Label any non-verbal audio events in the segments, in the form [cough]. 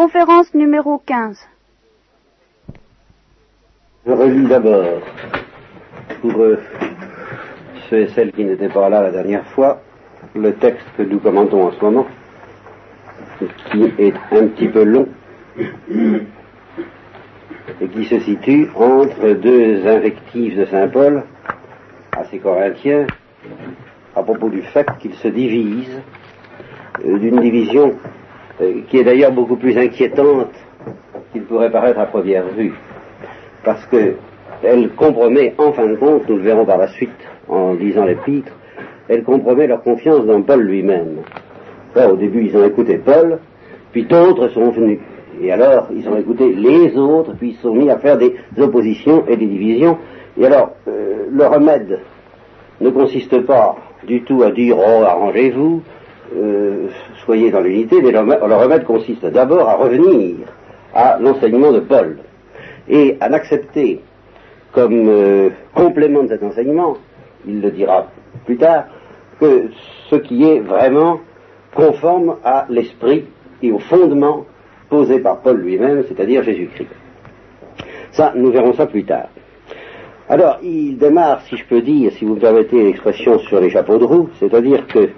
Conférence numéro 15. Je relis d'abord, pour euh, ceux et celles qui n'étaient pas là la dernière fois, le texte que nous commentons en ce moment, qui est un petit peu long et qui se situe entre deux invectives de Saint Paul à ses Corinthiens à propos du fait qu'ils se divisent euh, d'une division qui est d'ailleurs beaucoup plus inquiétante qu'il pourrait paraître à première vue, parce qu'elle compromet, en fin de compte, nous le verrons par la suite en lisant l'épître, elle compromet leur confiance dans Paul lui-même. au début, ils ont écouté Paul, puis d'autres sont venus. Et alors, ils ont écouté les autres, puis ils sont mis à faire des oppositions et des divisions. Et alors, euh, le remède ne consiste pas du tout à dire, oh, arrangez-vous, euh, soyez dans l'unité, mais le, remède consiste d'abord à revenir à l'enseignement de Paul et à n'accepter comme euh, complément de cet enseignement, il le dira plus tard, que ce qui est vraiment conforme à l'esprit et au fondement posé par Paul lui-même, c'est-à-dire Jésus-Christ. Ça, nous verrons ça plus tard. Alors, il démarre, si je peux dire, si vous me permettez l'expression, sur les chapeaux de roue, c'est-à-dire que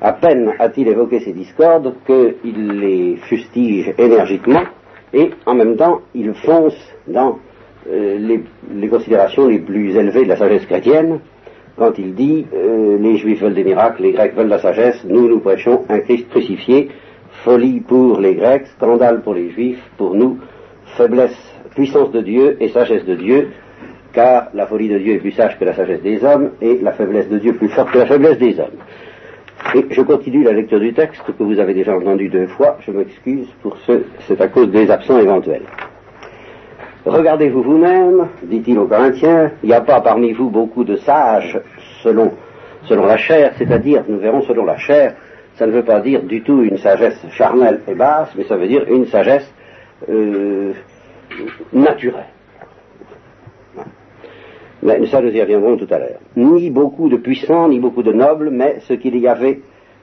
à peine a-t-il évoqué ces discordes qu'il les fustige énergiquement et en même temps il fonce dans euh, les, considérations les plus élevées de la sagesse chrétienne quand il dit euh, les juifs veulent des miracles, les grecs veulent la sagesse, nous nous prêchons un Christ crucifié, folie pour les grecs, scandale pour les juifs, pour nous, faiblesse, puissance de Dieu et sagesse de Dieu, car la folie de Dieu est plus sage que la sagesse des hommes et la faiblesse de Dieu plus forte que la faiblesse des hommes. Et je continue la lecture du texte que vous avez déjà entendu deux fois. Je m'excuse pour ce, c'est à cause des absents éventuels. Regardez-vous vous-même, dit-il aux Corinthiens, il n'y a pas parmi vous beaucoup de sages selon, selon la chair, c'est-à-dire, nous verrons selon la chair, ça ne veut pas dire du tout une sagesse charnelle et basse, mais ça veut dire une sagesse euh, naturelle. Mais ça, nous y reviendrons tout à l'heure. Ni beaucoup de puissants, ni beaucoup de nobles, mais ce qu'il y avait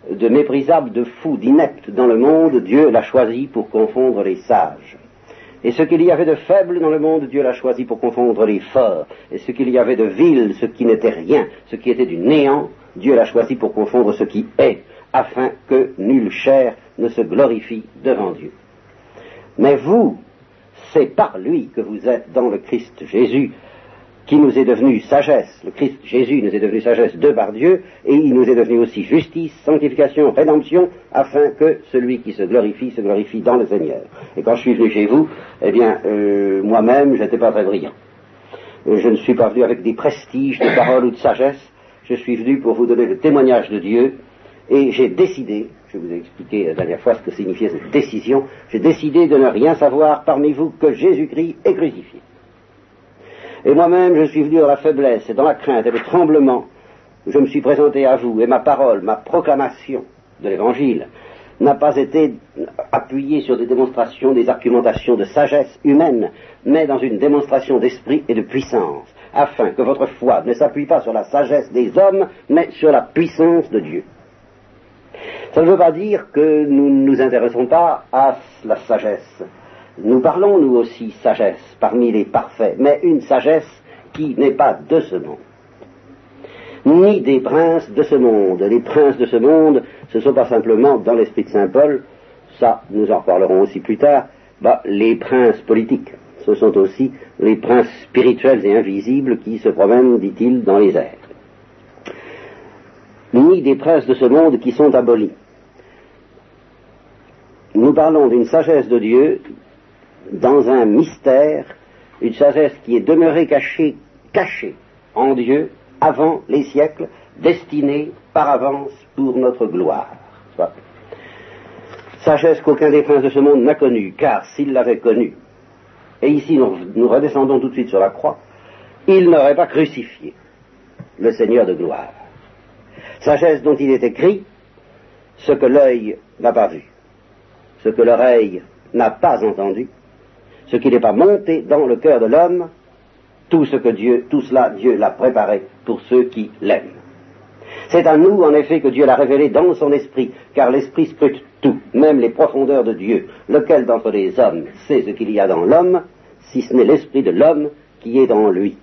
de méprisable, de fou, d'inepte dans le monde, Dieu l'a choisi pour confondre les sages. Et ce qu'il y avait de faible dans le monde, Dieu l'a choisi pour confondre les forts. Et ce qu'il y avait de vil, ce qui n'était rien, ce qui était du néant, Dieu l'a choisi pour confondre ce qui est, afin que nulle chair ne se glorifie devant Dieu. Mais vous, c'est par lui que vous êtes dans le Christ Jésus, qui nous est devenu sagesse. Le Christ Jésus nous est devenu sagesse de par Dieu, et il nous est devenu aussi justice, sanctification, rédemption, afin que celui qui se glorifie se glorifie dans le Seigneur. Et quand je suis venu chez vous, eh bien, euh, moi-même, je n'étais pas très brillant. Euh, je ne suis pas venu avec des prestiges de parole ou de sagesse. Je suis venu pour vous donner le témoignage de Dieu, et j'ai décidé, je vous ai expliqué la dernière fois ce que signifiait cette décision, j'ai décidé de ne rien savoir parmi vous que Jésus-Christ est crucifié. Et moi-même, je suis venu dans la faiblesse et dans la crainte et le tremblement. Je me suis présenté à vous et ma parole, ma proclamation de l'Évangile n'a pas été appuyée sur des démonstrations, des argumentations de sagesse humaine, mais dans une démonstration d'esprit et de puissance, afin que votre foi ne s'appuie pas sur la sagesse des hommes, mais sur la puissance de Dieu. Ça ne veut pas dire que nous ne nous intéressons pas à la sagesse nous parlons, nous aussi, sagesse parmi les parfaits, mais une sagesse qui n'est pas de ce monde, ni des princes de ce monde. Les princes de ce monde, ce ne sont pas simplement, dans l'esprit de Saint Paul, ça, nous en reparlerons aussi plus tard, bah, les princes politiques. Ce sont aussi les princes spirituels et invisibles qui se promènent, dit-il, dans les airs. Ni des princes de ce monde qui sont abolis. Nous parlons d'une sagesse de Dieu dans un mystère, une sagesse qui est demeurée cachée, cachée en Dieu avant les siècles, destinée par avance pour notre gloire. Sagesse qu'aucun des princes de ce monde n'a connue, car s'il l'avait connue, et ici nous, nous, redescendons tout de suite sur la croix, il n'aurait pas crucifié le Seigneur de gloire. Sagesse dont il est écrit ce que l'œil n'a pas vu, ce que l'oreille n'a pas entendu, ce qui n'est pas monté dans le cœur de l'homme, tout ce que Dieu, tout cela, Dieu l'a préparé pour ceux qui l'aiment. C'est à nous, en effet, que Dieu l'a révélé dans son esprit, car l'esprit scrute tout, même les profondeurs de Dieu. Lequel d'entre les hommes sait ce qu'il y a dans l'homme, si ce n'est l'esprit de l'homme qui est en lui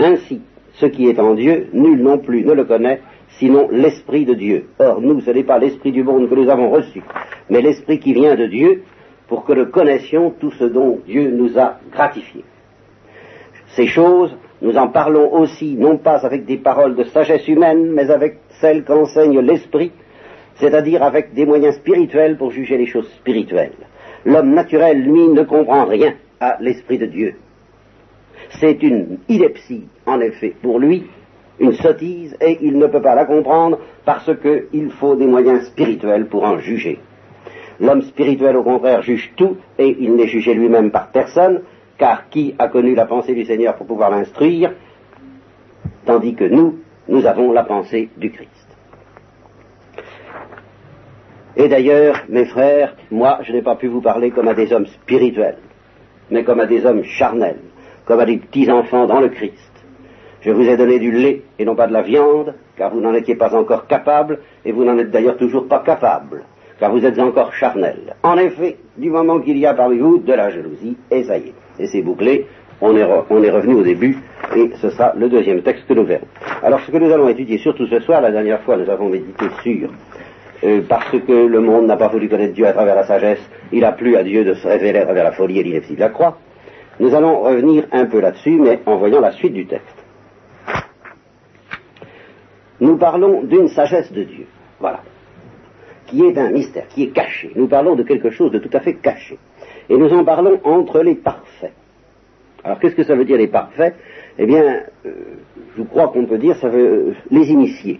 Ainsi, ce qui est en Dieu, nul non plus ne le connaît, sinon l'esprit de Dieu. Or, nous, ce n'est pas l'esprit du monde que nous avons reçu, mais l'esprit qui vient de Dieu, pour que nous connaissions tout ce dont Dieu nous a gratifié. Ces choses, nous en parlons aussi, non pas avec des paroles de sagesse humaine, mais avec celles qu'enseigne l'esprit, c'est-à-dire avec des moyens spirituels pour juger les choses spirituelles. L'homme naturel, lui, ne comprend rien à l'esprit de Dieu. C'est une ineptie, en effet, pour lui, une sottise, et il ne peut pas la comprendre parce qu'il faut des moyens spirituels pour en juger. L'homme spirituel, au contraire, juge tout, et il n'est jugé lui-même par personne, car qui a connu la pensée du Seigneur pour pouvoir l'instruire, tandis que nous, nous avons la pensée du Christ. Et d'ailleurs, mes frères, moi, je n'ai pas pu vous parler comme à des hommes spirituels, mais comme à des hommes charnels, comme à des petits-enfants dans le Christ. Je vous ai donné du lait et non pas de la viande, car vous n'en étiez pas encore capable, et vous n'en êtes d'ailleurs toujours pas capable, car vous êtes encore charnel. En effet, du moment qu'il y a parmi vous de la jalousie, et ça y est, et c'est bouclé, on est, revenu au début, et ce sera le deuxième texte que nous verrons. Alors ce que nous allons étudier surtout ce soir, la dernière fois nous avons médité sur euh, parce que le monde n'a pas voulu connaître Dieu à travers la sagesse, il a plu à Dieu de se révéler à travers la folie et l'ineptie de la croix. Nous allons revenir un peu là-dessus, mais en voyant la suite du texte. Nous parlons d'une sagesse de Dieu, voilà, qui est un mystère, qui est caché. Nous parlons de quelque chose de tout à fait caché. Et nous en parlons entre les parfaits. Alors qu'est-ce que ça veut dire les parfaits? Eh bien, euh, je crois qu'on peut dire ça veut euh, les initiés.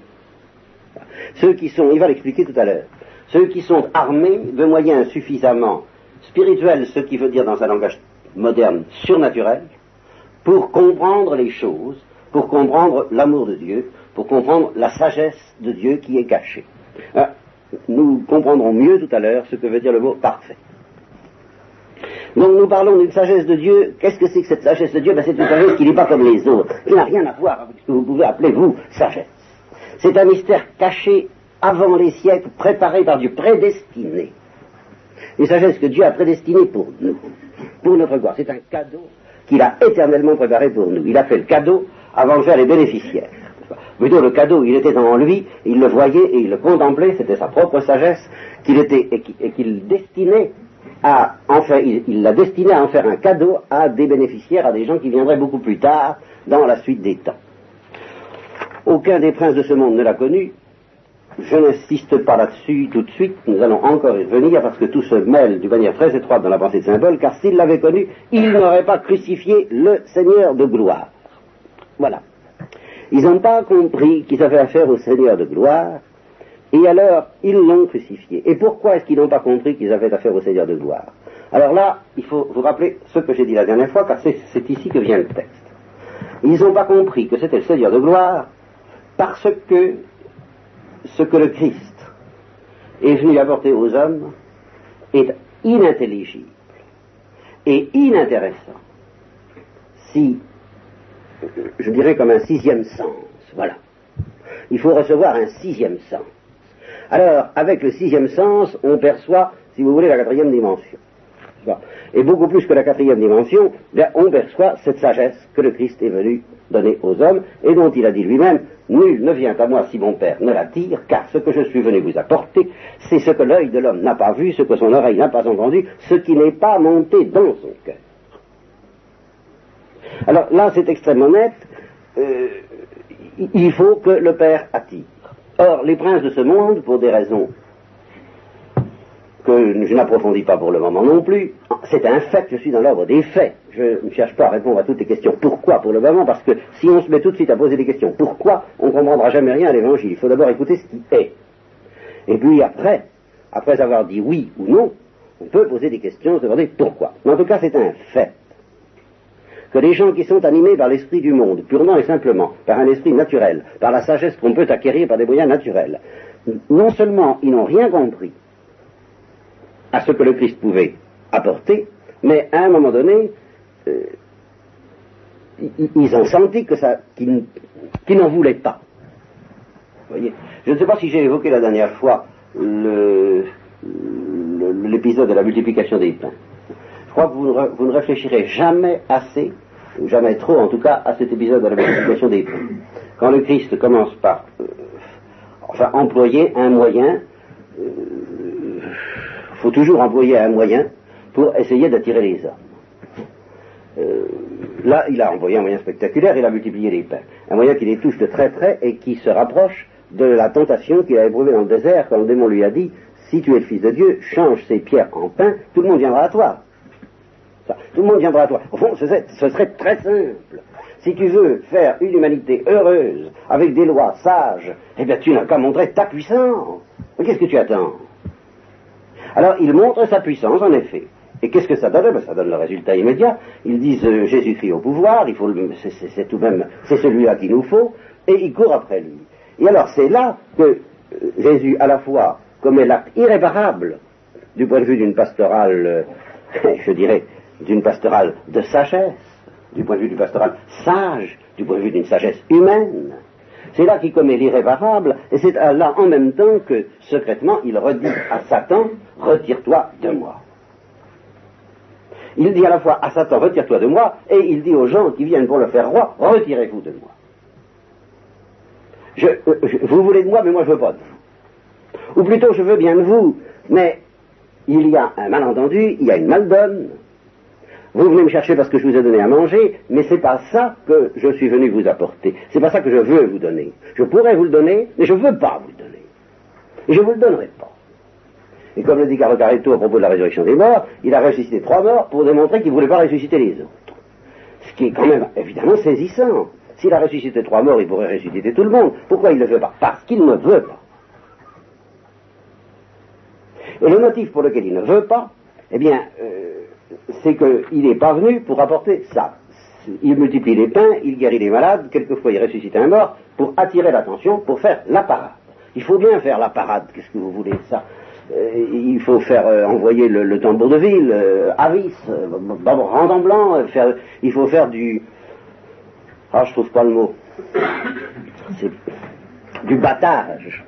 Ceux qui sont, il va l'expliquer tout à l'heure, ceux qui sont armés de moyens suffisamment spirituels, ce qui veut dire dans un langage moderne surnaturel, pour comprendre les choses, pour comprendre l'amour de Dieu, pour comprendre la sagesse de Dieu qui est cachée. Ah, nous comprendrons mieux tout à l'heure ce que veut dire le mot parfait. Donc nous parlons d'une sagesse de Dieu. Qu'est-ce que c'est que cette sagesse de Dieu? Ben, C'est une sagesse qui n'est pas comme les autres, qui n'a rien à voir avec ce que vous pouvez appeler, vous, sagesse. C'est un mystère caché avant les siècles, préparé par Dieu, prédestiné. Une sagesse que Dieu a prédestinée pour nous, pour notre gloire. C'est un cadeau qu'il a éternellement préparé pour nous. Il a fait le cadeau avant de faire les bénéficiaires. Plutôt le cadeau, il était en lui, il le voyait et il le contemplait, c'était sa propre sagesse qu'il était et qu'il destinait à en faire, il l'a destiné à en faire un cadeau à des bénéficiaires, à des gens qui viendraient beaucoup plus tard dans la suite des temps. Aucun des princes de ce monde ne l'a connu. Je n'insiste pas là-dessus tout de suite, nous allons encore y revenir parce que tout se mêle d'une manière très étroite dans la pensée de symbole, car s'il l'avait connu, il n'aurait pas crucifié le Seigneur de gloire. Voilà. Ils n'ont pas compris qu'ils avaient affaire au Seigneur de gloire, et alors ils l'ont crucifié. Et pourquoi est-ce qu'ils n'ont pas compris qu'ils avaient affaire au Seigneur de gloire? Alors là, il faut vous rappeler ce que j'ai dit la dernière fois, car c'est ici que vient le texte. Ils n'ont pas compris que c'était le Seigneur de gloire, parce que ce que le Christ est venu apporter aux hommes est inintelligible et inintéressant si, je dirais comme un sixième sens, voilà. Il faut recevoir un sixième sens. Alors, avec le sixième sens, on perçoit, si vous voulez, la quatrième dimension. Et beaucoup plus que la quatrième dimension, on perçoit cette sagesse que le Christ est venu donner aux hommes et dont il a dit lui-même, nul ne vient à moi si mon Père ne l'attire, car ce que je suis venu vous apporter, c'est ce que l'œil de l'homme n'a pas vu, ce que son oreille n'a pas entendu, ce qui n'est pas monté dans son cœur. Alors là, c'est extrêmement net. Euh, il faut que le Père attire. Or, les princes de ce monde, pour des raisons que je n'approfondis pas pour le moment non plus. C'est un fait, je suis dans l'ordre des faits. Je ne cherche pas à répondre à toutes les questions. Pourquoi pour le moment? Parce que si on se met tout de suite à poser des questions, pourquoi On ne comprendra jamais rien à l'évangile? Il faut d'abord écouter ce qui est. Et puis après, après avoir dit oui ou non, on peut poser des questions, se demander pourquoi. Mais en tout cas, c'est un fait que les gens qui sont animés par l'esprit du monde, purement et simplement, par un esprit naturel, par la sagesse qu'on peut acquérir par des moyens naturels, non seulement ils n'ont rien compris à ce que le Christ pouvait apporter, mais à un moment donné, euh, ils ont senti que ça, qu'ils, n'en voulaient pas. Voyez? Je ne sais pas si j'ai évoqué la dernière fois l'épisode de la multiplication des pains. Je crois que vous ne, vous ne réfléchirez jamais assez, ou jamais trop en tout cas, à cet épisode de la multiplication des pains. Quand le Christ commence par euh, employer un moyen, il euh, faut toujours employer un moyen pour essayer d'attirer les hommes. Euh, là, il a envoyé un moyen spectaculaire, il a multiplié les pains. Un moyen qui les touche de très près et qui se rapproche de la tentation qu'il a éprouvée dans le désert quand le démon lui a dit si tu es le Fils de Dieu, change ces pierres en pain, tout le monde viendra à toi. Tout le monde viendra à toi. Au fond, ce serait, très simple. Si tu veux faire une humanité heureuse, avec des lois sages, eh bien tu n'as qu'à montrer ta puissance. Qu'est-ce que tu attends? Alors il montre sa puissance, en effet. Et qu'est-ce que ça donne? Ben, Ça donne le résultat immédiat. Ils disent euh, Jésus-Christ au pouvoir, il faut c'est, tout même, c'est celui-là qu'il nous faut, et ils courent après lui. Et alors c'est là que euh, Jésus, à la fois commet l'acte irréparable du point de vue d'une pastorale, euh, [laughs] je dirais, d'une pastorale de sagesse, du point de vue du pastoral sage, du point de vue d'une sagesse humaine. C'est là qu'il commet l'irréparable, et c'est là en même temps que, secrètement, il redit à Satan, retire-toi de moi. Il dit à la fois à Satan, retire-toi de moi, et il dit aux gens qui viennent pour le faire roi, retirez-vous de moi. Euh, vous voulez de moi, mais moi je veux pas de vous. Ou plutôt, je veux bien de vous, mais il y a un malentendu, il y a une maldonne. Vous venez me chercher parce que je vous ai donné à manger, mais c'est pas ça que je suis venu vous apporter. C'est pas ça que je veux vous donner. Je pourrais vous le donner, mais je ne veux pas vous le donner. Et je ne vous le donnerai pas. Et comme le dit Carocaretto à propos de la résurrection des morts, il a ressuscité trois morts pour démontrer qu'il ne voulait pas ressusciter les autres. Ce qui est quand même évidemment saisissant. S'il a ressuscité trois morts, il pourrait ressusciter tout le monde. Pourquoi il ne le fait pas? Parce qu'il ne veut pas. Et le motif pour lequel il ne veut pas, eh bien, euh, c'est qu'il n'est pas venu pour apporter ça. Il multiplie les pains, il guérit les malades, quelquefois il ressuscite un mort, pour attirer l'attention, pour faire la parade. Il faut bien faire la parade, qu'est-ce que vous voulez ça? Euh, Il faut faire euh, envoyer le, tambour de ville, Avis, en blanc, il faut faire du... Ah, je trouve pas le mot. C'est du battage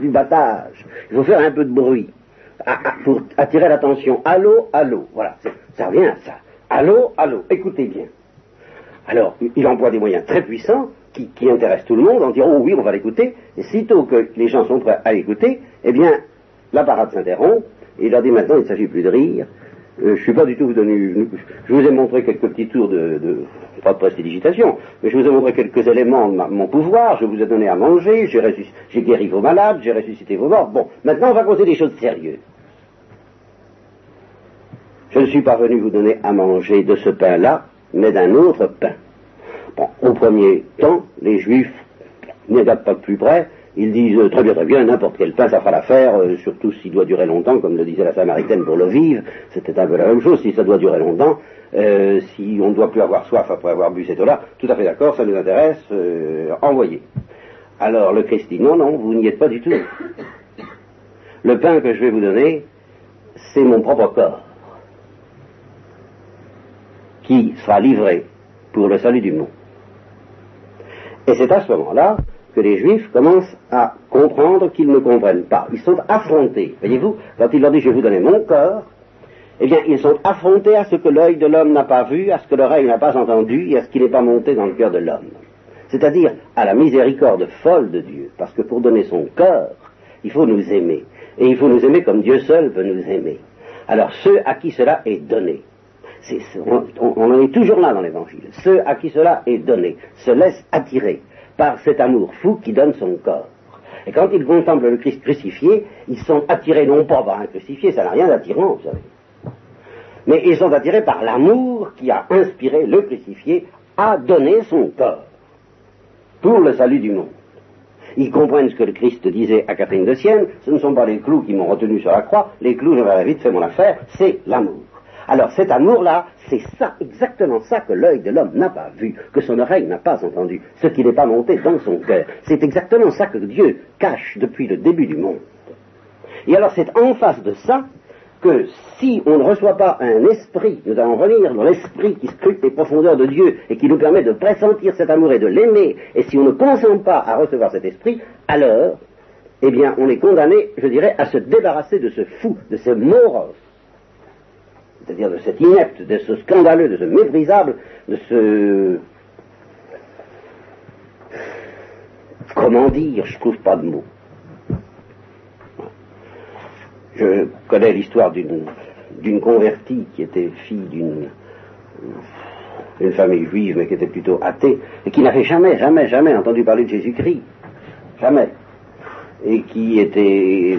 du battage. Il faut faire un peu de bruit pour attirer l'attention. Allô, allô. Voilà, ça revient à ça. Allô, allô. Écoutez bien. Alors, il emploie des moyens très puissants qui, intéressent tout le monde en disant, oh oui, on va l'écouter. Et sitôt que les gens sont prêts à l'écouter, eh bien, la parade s'interrompt. Et il leur dit maintenant, il ne s'agit plus de rire, euh, je ne suis pas du tout donner. Je vous ai montré quelques petits tours de, de pas de prestidigitation, mais je vous ai montré quelques éléments de mon pouvoir. Je vous ai donné à manger, j'ai guéri vos malades, j'ai ressuscité vos morts. Bon, maintenant on va causer des choses sérieuses. Je ne suis pas venu vous donner à manger de ce pain-là, mais d'un autre pain. Bon, au premier temps, les Juifs n'y pas plus près, ils disent euh, très bien, très bien, n'importe quel pain, ça fera l'affaire, euh, surtout s'il doit durer longtemps, comme le disait la Samaritaine pour l'eau vive, c'était un peu la même chose, si ça doit durer longtemps, euh, si on ne doit plus avoir soif après avoir bu cette eau-là, tout à fait d'accord, ça nous intéresse, envoyez. Alors le Christ dit, non, non, vous n'y êtes pas du tout. Le pain que je vais vous donner, c'est mon propre corps, qui sera livré pour le salut du monde. Et c'est à ce moment-là que les Juifs commencent à comprendre qu'ils ne comprennent pas. Ils sont affrontés. Voyez-vous, quand il leur dit je vais vous donner mon corps, eh bien, ils sont affrontés à ce que l'œil de l'homme n'a pas vu, à ce que l'oreille n'a pas entendu et à ce qui n'est pas monté dans le cœur de l'homme. C'est-à-dire à la miséricorde folle de Dieu. Parce que pour donner son cœur, il faut nous aimer. Et il faut nous aimer comme Dieu seul veut nous aimer. Alors ceux à qui cela est donné, on, en est toujours là dans l'Évangile, ceux à qui cela est donné se laissent attirer par cet amour fou qui donne son corps. Et quand ils contemplent le Christ crucifié, ils sont attirés non pas par un crucifié, ça n'a rien d'attirant, vous savez. Mais ils sont attirés par l'amour qui a inspiré le crucifié à donner son corps pour le salut du monde. Ils comprennent ce que le Christ disait à Catherine de Sienne, ce ne sont pas les clous qui m'ont retenu sur la croix, les clous, j'avais vite fait mon affaire, c'est l'amour. Alors cet amour-là, c'est ça, exactement ça que l'œil de l'homme n'a pas vu, que son oreille n'a pas entendu, ce qui n'est pas monté dans son cœur. C'est exactement ça que Dieu cache depuis le début du monde. Et alors c'est en face de ça que si on ne reçoit pas un esprit, nous allons revenir dans l'esprit qui scrute les profondeurs de Dieu et qui nous permet de pressentir cet amour et de l'aimer, et si on ne consent pas à recevoir cet esprit, alors eh bien, on est condamné, je dirais, à se débarrasser de ce fou, de ce moros, c'est-à-dire de cet inepte, de ce scandaleux, de ce méprisable, de ce... Comment dire Je trouve pas de mots. Je connais l'histoire d'une convertie qui était fille d'une une famille juive, mais qui était plutôt athée, et qui n'avait jamais, jamais, jamais entendu parler de Jésus-Christ. Jamais. Et qui était,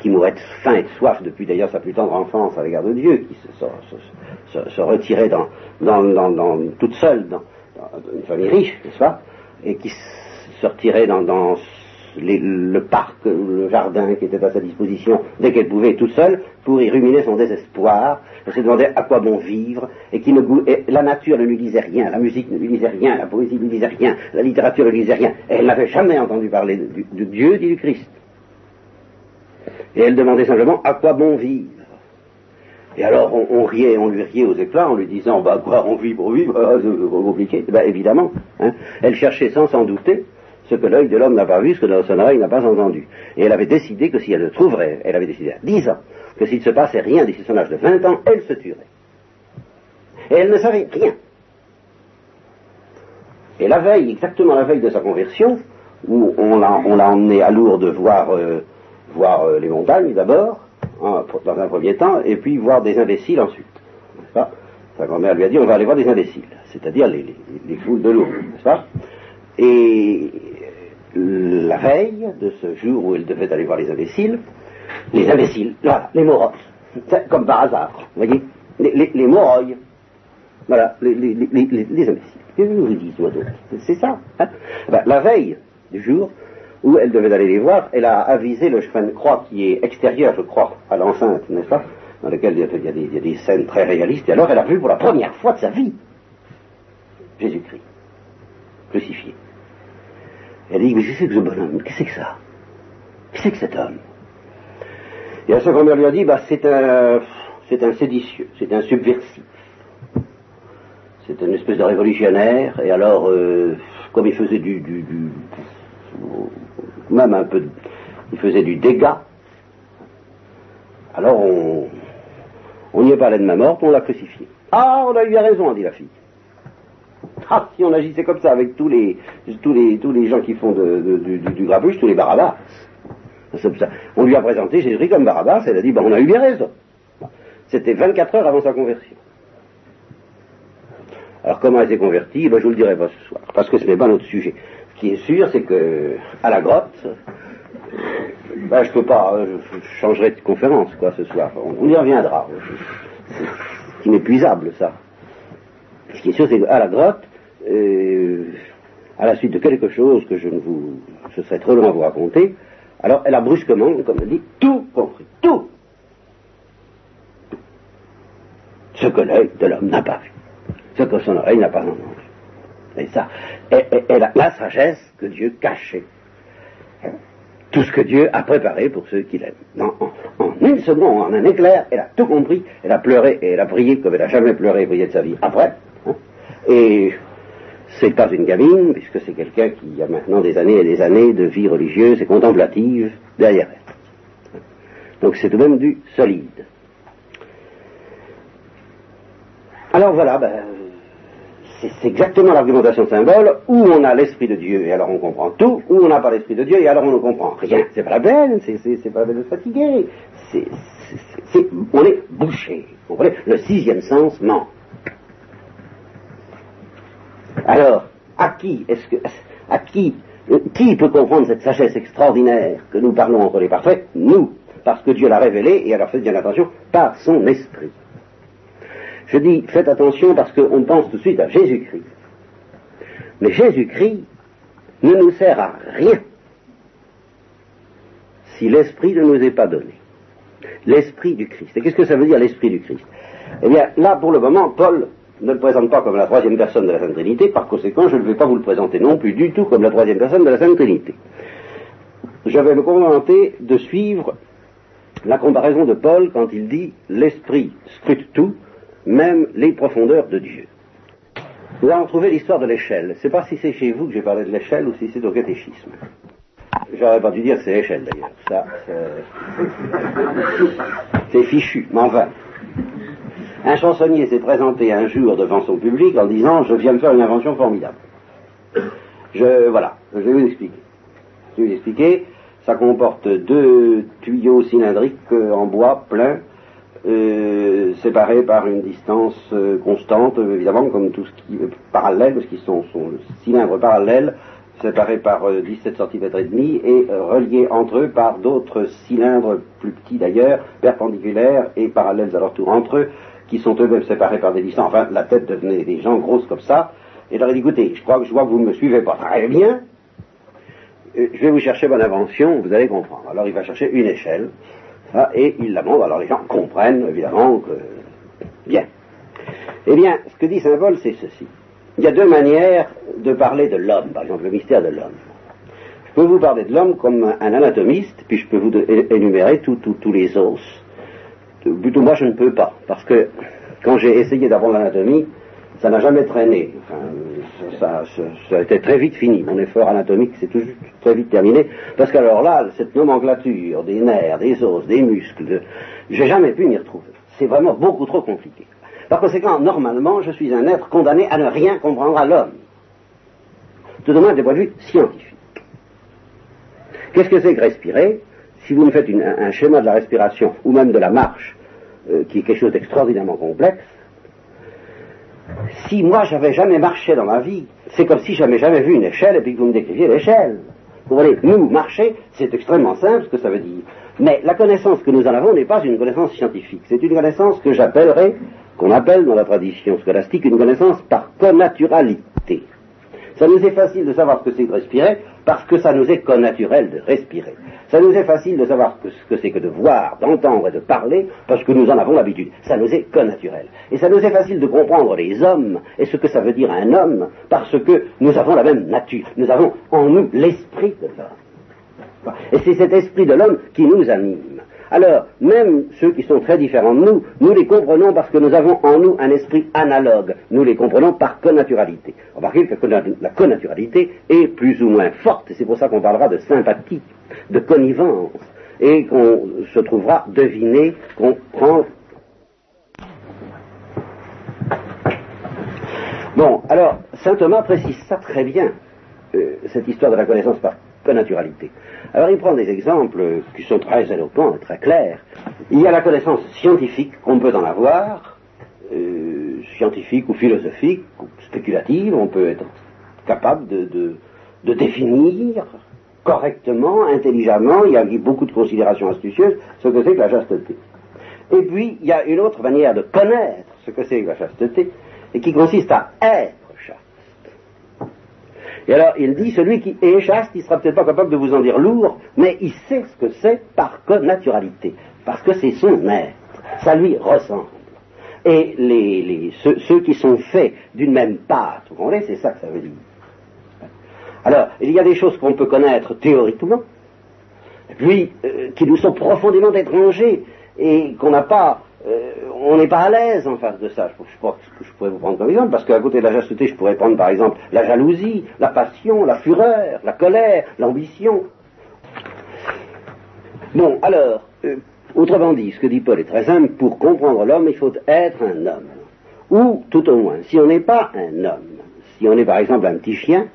qui, mourait de faim et de soif depuis d'ailleurs sa plus tendre enfance à l'égard de Dieu, qui se, retirait dans, dans, toute seule dans, une famille riche, n'est-ce pas, et qui sortirait dans, le parc, le jardin qui était à sa disposition dès qu'elle pouvait toute seule pour y ruminer son désespoir. Elle se demandait à quoi bon vivre et, qui ne, la nature ne lui disait rien, la musique ne lui disait rien, la poésie ne lui disait rien, la littérature ne lui disait rien. elle n'avait jamais entendu parler de, Dieu ni du Christ. Et elle demandait simplement à quoi bon vivre. Et alors on, riait, on lui riait aux éclats en lui disant bah quoi on vit pour vivre, [laughs] c'est compliqué. Ben, évidemment, hein. elle cherchait sans s'en douter ce que l'œil de l'homme n'a pas vu, ce que son oreille n'a pas entendu. Et elle avait décidé que si elle le trouverait, elle avait décidé à 10 ans, que s'il ne se passait rien d'ici son âge de 20 ans, elle se tuerait. Et elle ne savait rien. Et la veille, exactement la veille de sa conversion, où on l'a, emmené à Lourdes voir, euh, voir euh, les montagnes d'abord, hein, dans un premier temps, et puis voir des imbéciles ensuite. Sa grand-mère lui a dit on va aller voir des imbéciles, c'est-à-dire les, les foules de Lourdes, n'est-ce pas? Et la veille de ce jour où elle devait aller voir les imbéciles, les imbéciles, là, les moros, comme par hasard, vous voyez, les, les, voilà, les, les, les imbéciles. Que vous C'est ça. Hein? Ben, la veille du jour où elle devait aller les voir, elle a avisé le chemin de croix qui est extérieur, je crois, à l'enceinte, n'est-ce pas? Dans lequel il y, a des, il y a des scènes très réalistes. Et alors elle a vu pour la première fois de sa vie Jésus-Christ, crucifié. Elle dit, mais qu'est-ce que ce bonhomme Qu'est-ce que ça? Qu'est-ce que cet homme? Et à ce qu'on lui a dit, bah, c'est un, c'est un séditieux, c'est un subversif. C'est une espèce de révolutionnaire, et alors, euh, comme il faisait du, même un peu, il faisait du dégât, alors on, on n'y est pas allé de ma mort, on l'a crucifié. Ah, on a eu raison, a dit la fille. Ah, si on agissait comme ça avec tous les, tous les, tous les gens qui font du, du tous les barabas. On lui a présenté Jésus comme Barabbas, elle a dit, ben, on a eu bien raison. C'était 24 heures avant sa conversion. Alors comment elle s'est convertie? Ben, Je vous le dirai pas ce soir, parce que ce n'est pas notre sujet. Ce qui est sûr, c'est que à la grotte, ben, je peux pas, je changerai de conférence quoi ce soir. On, y reviendra. C'est inépuisable ça. Ce qui est sûr, c'est qu'à la grotte, euh, à la suite de quelque chose que je ne vous, ce serait trop long à vous raconter, alors elle a brusquement, comme elle dit, tout compris, tout. Ce que l'œil de l'homme n'a pas vu, ce que son oreille n'a pas entendu. Et ça, elle a la sagesse que Dieu cachait. Tout ce que Dieu a préparé pour ceux qui l'aiment. En, en, une seconde, en un éclair, elle a tout compris, elle a pleuré et elle a prié comme elle n'a jamais pleuré et prié de sa vie après. Et c'est pas une gamine, puisque c'est quelqu'un qui a maintenant des années et des années de vie religieuse et contemplative derrière elle. Donc c'est tout de même du solide. Alors voilà, ben, c'est exactement l'argumentation de symbole, où on a l'Esprit de Dieu et alors on comprend tout, où on n'a pas l'Esprit de Dieu et alors on ne comprend rien. C'est pas la peine, c'est pas la peine de se fatiguer. on est bouché. Vous comprenez? Le sixième sens ment. Alors, à qui est-ce que, à qui, peut comprendre cette sagesse extraordinaire que nous parlons entre les parfaits? Nous, parce que Dieu l'a révélé et alors faites bien attention, par son esprit. Je dis, faites attention parce qu'on pense tout de suite à Jésus-Christ. Mais Jésus-Christ ne nous sert à rien si l'esprit ne nous est pas donné. L'esprit du Christ. Et qu'est-ce que ça veut dire l'esprit du Christ? Eh bien, là, pour le moment, Paul ne le présente pas comme la troisième personne de la Sainte Trinité, par conséquent, je ne vais pas vous le présenter non plus du tout comme la troisième personne de la Sainte Trinité. Je vais me contenter de suivre la comparaison de Paul quand il dit l'esprit scrute tout, même les profondeurs de Dieu. Nous allons trouver l'histoire de l'échelle. Je ne sais pas si c'est chez vous que j'ai parlé de l'échelle ou si c'est au catéchisme. J'aurais pas dû dire c'est l'échelle d'ailleurs. Ça, c'est [laughs] fichu, mais enfin. Un chansonnier s'est présenté un jour devant son public en disant Je viens de faire une invention formidable. Je, voilà, je vais vous expliquer. Je vais vous expliquer. Ça comporte deux tuyaux cylindriques euh, en bois pleins, euh, séparés par une distance euh, constante, évidemment, comme tout ce qui est parallèle, parce qu'ils sont, sont cylindres parallèles, séparés par 17 cm et demi et reliés entre eux par d'autres cylindres plus petits d'ailleurs, perpendiculaires et parallèles à leur tour entre eux, qui sont eux-mêmes séparés par des distances. Enfin, la tête devenait des gens grosses comme ça. Et leur dit, écoutez, je crois que je vois que vous ne me suivez pas très bien. Euh, je vais vous chercher mon invention, vous allez comprendre. Alors il va chercher une échelle, et il la montre. Alors les gens comprennent, évidemment, que... Bien. Eh bien, ce que dit Saint c'est ceci. Il y a deux manières de parler de l'homme, par exemple, le mystère de l'homme. Je peux vous parler de l'homme comme un anatomiste, puis je peux vous énumérer tous les os. Plutôt moi, je ne peux pas, parce que quand j'ai essayé d'apprendre l'anatomie, ça n'a jamais traîné. ça, a été très vite fini. Mon effort anatomique s'est toujours très vite terminé. Parce qu'alors là, cette nomenclature des nerfs, des os, des muscles, j'ai jamais pu m'y retrouver. C'est vraiment beaucoup trop compliqué. Par conséquent, normalement, je suis un être condamné à ne rien comprendre à l'homme. Tout au moins du point de vue scientifique. Qu'est-ce que c'est que respirer? Si vous me faites un schéma de la respiration, ou même de la marche, euh, qui est quelque chose d'extraordinairement complexe, si moi j'avais jamais marché dans ma vie, c'est comme si j'avais jamais vu une échelle et puis que vous me décriviez l'échelle. Vous voyez, nous, marcher, c'est extrêmement simple ce que ça veut dire. Mais la connaissance que nous en avons n'est pas une connaissance scientifique. C'est une connaissance que j'appellerais, qu'on appelle dans la tradition scolastique, une connaissance par connaturalité. Ça nous est facile de savoir ce que c'est de respirer parce que ça nous est connaturel de respirer. Ça nous est facile de savoir ce que c'est que de voir, d'entendre et de parler, parce que nous en avons l'habitude. Ça nous est connaturel. Et ça nous est facile de comprendre les hommes et ce que ça veut dire un homme, parce que nous avons la même nature. Nous avons en nous l'esprit de l'homme. Et c'est cet esprit de l'homme qui nous anime. Alors, même ceux qui sont très différents de nous, nous les comprenons parce que nous avons en nous un esprit analogue. Nous les comprenons par connaturalité. Remarquez que la connaturalité est plus ou moins forte, c'est pour ça qu'on parlera de sympathie, de connivence, et qu'on se trouvera deviner, comprendre. Bon, alors, saint Thomas précise ça très bien, euh, cette histoire de la connaissance par connaturalité. Alors il prend des exemples qui sont très éloquents et très clairs. Il y a la connaissance scientifique qu'on peut en avoir, euh, scientifique ou philosophique ou spéculative, on peut être capable de, de, définir correctement, intelligemment, il y a beaucoup de considérations astucieuses, ce que c'est que la chasteté. Et puis, il y a une autre manière de connaître ce que c'est que la chasteté, et qui consiste à être et alors, il dit, celui qui est chaste, il sera peut-être pas capable de vous en dire lourd, mais il sait ce que c'est par connaturalité, parce que c'est son être, ça lui ressemble. Et les, ceux, qui sont faits d'une même pâte, vous comprenez, c'est ça que ça veut dire. Alors, il y a des choses qu'on peut connaître théoriquement, puis euh, qui nous sont profondément étrangers et qu'on n'a pas euh, on n'est pas à l'aise en face de ça. Je, je, pourrais vous prendre comme exemple, parce qu'à côté de la chasteté, je pourrais prendre par exemple la jalousie, la passion, la fureur, la colère, l'ambition. Bon, alors, euh, autrement dit, ce que dit Paul est très simple, pour comprendre l'homme, il faut être un homme. Ou, tout au moins, si on n'est pas un homme, si on est par exemple un petit chien,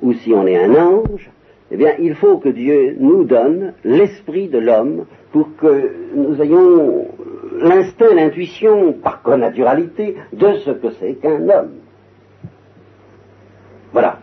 ou si on est un ange, eh bien, il faut que Dieu nous donne l'esprit de l'homme pour que nous ayons l'instinct, l'intuition, par connaturalité, de ce que c'est qu'un homme. Voilà.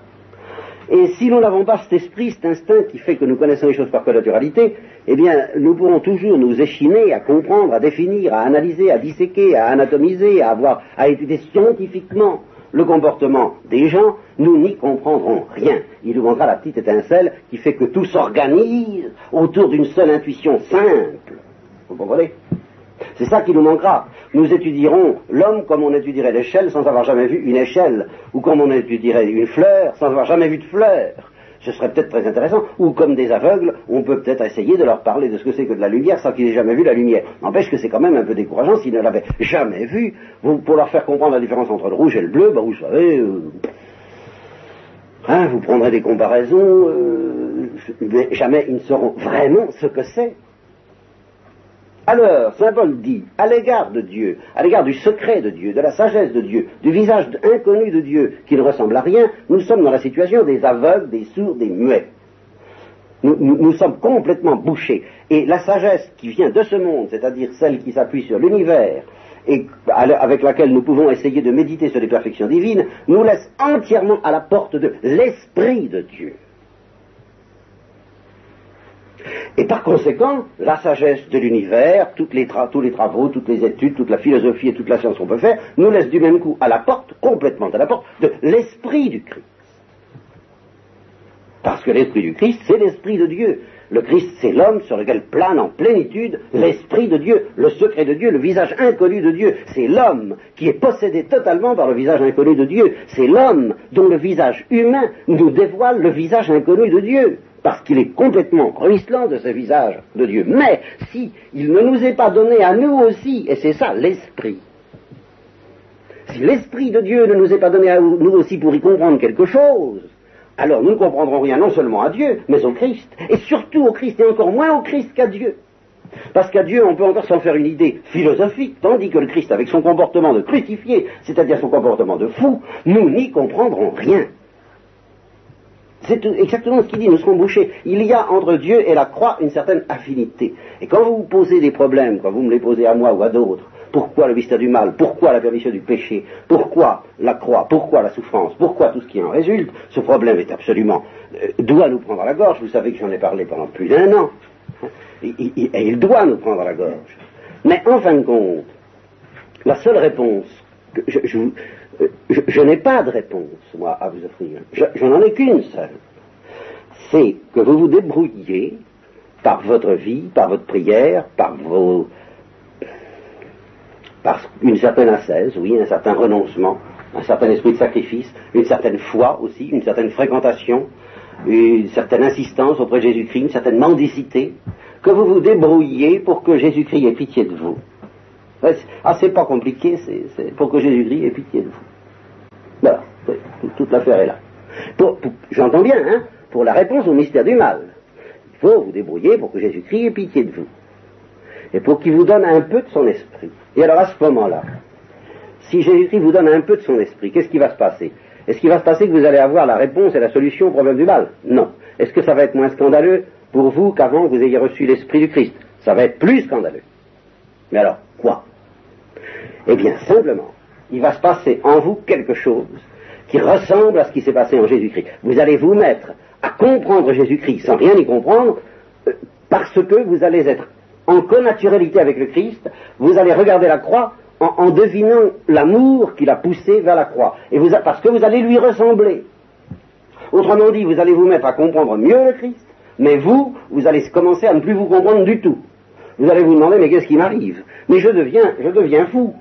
Et si nous n'avons pas cet esprit, cet instinct qui fait que nous connaissons les choses par connaturalité, eh bien, nous pourrons toujours nous échiner à comprendre, à définir, à analyser, à disséquer, à anatomiser, à avoir, à étudier scientifiquement le comportement des gens, nous n'y comprendrons rien. Il nous manquera la petite étincelle qui fait que tout s'organise autour d'une seule intuition simple. Vous comprenez? C'est ça qui nous manquera. Nous étudierons l'homme comme on étudierait l'échelle sans avoir jamais vu une échelle, ou comme on étudierait une fleur sans avoir jamais vu de fleur. Ce serait peut-être très intéressant. Ou comme des aveugles, on peut peut-être essayer de leur parler de ce que c'est que de la lumière sans qu'ils aient jamais vu la lumière. N'empêche que c'est quand même un peu décourageant s'ils ne l'avaient jamais vu. pour leur faire comprendre la différence entre le rouge et le bleu, ben vous savez, euh, Hein, vous prendrez des comparaisons, euh, mais jamais ils ne sauront vraiment ce que c'est. Alors, Saint Paul dit, à l'égard de Dieu, à l'égard du secret de Dieu, de la sagesse de Dieu, du visage inconnu de Dieu, qui ne ressemble à rien, nous sommes dans la situation des aveugles, des sourds, des muets. Nous, sommes complètement bouchés. Et la sagesse qui vient de ce monde, c'est-à-dire celle qui s'appuie sur l'univers, et avec laquelle nous pouvons essayer de méditer sur les perfections divines, nous laisse entièrement à la porte de l'Esprit de Dieu. Et par conséquent, la sagesse de l'univers, tous les travaux, toutes les études, toute la philosophie et toute la science qu'on peut faire, nous laisse du même coup à la porte, complètement à la porte, de l'esprit du Christ. Parce que l'esprit du Christ, c'est l'esprit de Dieu. Le Christ, c'est l'homme sur lequel plane en plénitude l'esprit de Dieu, le secret de Dieu, le visage inconnu de Dieu. C'est l'homme qui est possédé totalement par le visage inconnu de Dieu. C'est l'homme dont le visage humain nous dévoile le visage inconnu de Dieu parce qu'il est complètement ruisselant de ce visage de Dieu. Mais si il ne nous est pas donné à nous aussi, et c'est ça l'esprit, si l'esprit de Dieu ne nous est pas donné à nous aussi pour y comprendre quelque chose, alors nous ne comprendrons rien non seulement à Dieu, mais au Christ, et surtout au Christ, et encore moins au Christ qu'à Dieu. Parce qu'à Dieu, on peut encore s'en faire une idée philosophique, tandis que le Christ, avec son comportement de crucifié, c'est-à-dire son comportement de fou, nous n'y comprendrons rien. C'est exactement ce qu'il dit, nous serons bouchés. Il y a entre Dieu et la croix une certaine affinité. Et quand vous vous posez des problèmes, quand vous me les posez à moi ou à d'autres, pourquoi le mystère du mal Pourquoi la permission du péché Pourquoi la croix Pourquoi la souffrance Pourquoi tout ce qui en résulte Ce problème est absolument... Euh, doit nous prendre à la gorge. Vous savez que j'en ai parlé pendant plus d'un an. Et, il doit nous prendre à la gorge. Mais en fin de compte, la seule réponse je, n'ai pas de réponse, moi, à vous offrir. Je, n'en ai qu'une seule. C'est que vous vous débrouillez par votre vie, par votre prière, par vos, par une certaine ascèse, oui, un certain renoncement, un certain esprit de sacrifice, une certaine foi aussi, une certaine fréquentation, une certaine insistance auprès de Jésus-Christ, une certaine mendicité, que vous vous débrouillez pour que Jésus-Christ ait pitié de vous. Ah, c'est pas compliqué, c'est pour que Jésus-Christ ait pitié de vous. Voilà, toute l'affaire est là. J'entends bien, hein, pour la réponse au mystère du mal. Il faut vous débrouiller pour que Jésus-Christ ait pitié de vous. Et pour qu'il vous donne un peu de son esprit. Et alors à ce moment-là, si Jésus-Christ vous donne un peu de son esprit, qu'est-ce qui va se passer? Est-ce qu'il va se passer que vous allez avoir la réponse et la solution au problème du mal? Non. Est-ce que ça va être moins scandaleux pour vous qu'avant que vous ayez reçu l'esprit du Christ? Ça va être plus scandaleux. Mais alors, quoi? Eh bien, simplement, il va se passer en vous quelque chose qui ressemble à ce qui s'est passé en Jésus-Christ. Vous allez vous mettre à comprendre Jésus-Christ sans rien y comprendre, euh, parce que vous allez être en connaturalité avec le Christ, vous allez regarder la croix en, devinant l'amour qui l'a poussé vers la croix, et parce que vous allez lui ressembler. Autrement dit, vous allez vous mettre à comprendre mieux le Christ, mais vous, vous allez commencer à ne plus vous comprendre du tout. Vous allez vous demander, mais qu'est-ce qui m'arrive? Mais je deviens, fou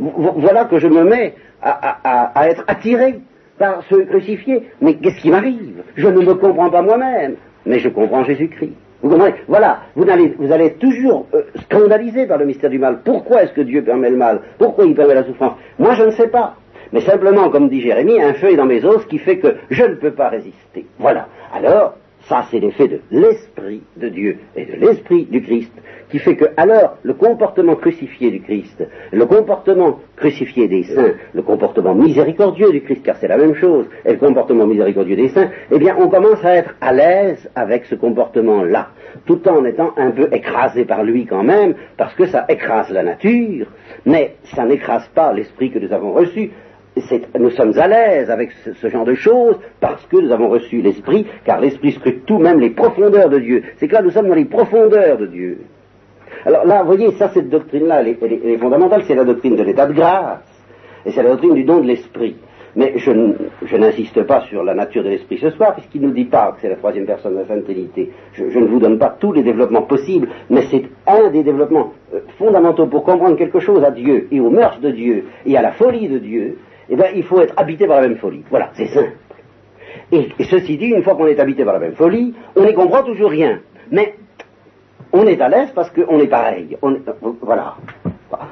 voilà que je me mets à, être attiré par ce crucifié. Mais qu'est-ce qui m'arrive? Je ne me comprends pas moi-même, mais je comprends Jésus-Christ. Vous comprenez? Voilà, vous allez, vous toujours euh, scandalisé par le mystère du mal. Pourquoi est-ce que Dieu permet le mal? Pourquoi il permet la souffrance? Moi, je ne sais pas. Mais simplement, comme dit Jérémie, un feu est dans mes os qui fait que je ne peux pas résister. Voilà. Alors, ça, c'est l'effet de l'Esprit de Dieu et de l'Esprit du Christ qui fait que alors le comportement crucifié du Christ, le comportement crucifié des saints, le comportement miséricordieux du Christ, car c'est la même chose, et le comportement miséricordieux des saints, eh bien on commence à être à l'aise avec ce comportement-là, tout en étant un peu écrasé par lui quand même, parce que ça écrase la nature, mais ça n'écrase pas l'esprit que nous avons reçu, nous sommes à l'aise avec ce, genre de choses parce que nous avons reçu l'Esprit, car l'Esprit scrute tout, même les profondeurs de Dieu. C'est que là, nous sommes dans les profondeurs de Dieu. Alors là, vous voyez, ça, cette doctrine-là, elle, est fondamentale, c'est la doctrine de l'état de grâce, et c'est la doctrine du don de l'esprit. Mais je, n'insiste pas sur la nature de l'esprit ce soir, puisqu'il ne nous dit pas que c'est la troisième personne de la Sainte Trinité. Je, ne vous donne pas tous les développements possibles, mais c'est un des développements euh, fondamentaux pour comprendre quelque chose à Dieu et aux mœurs de Dieu et à la folie de Dieu. Eh bien, il faut être habité par la même folie. Voilà, c'est simple. Et, ceci dit, une fois qu'on est habité par la même folie, on n'y comprend toujours rien. Mais on est à l'aise parce qu'on est pareil. On, voilà.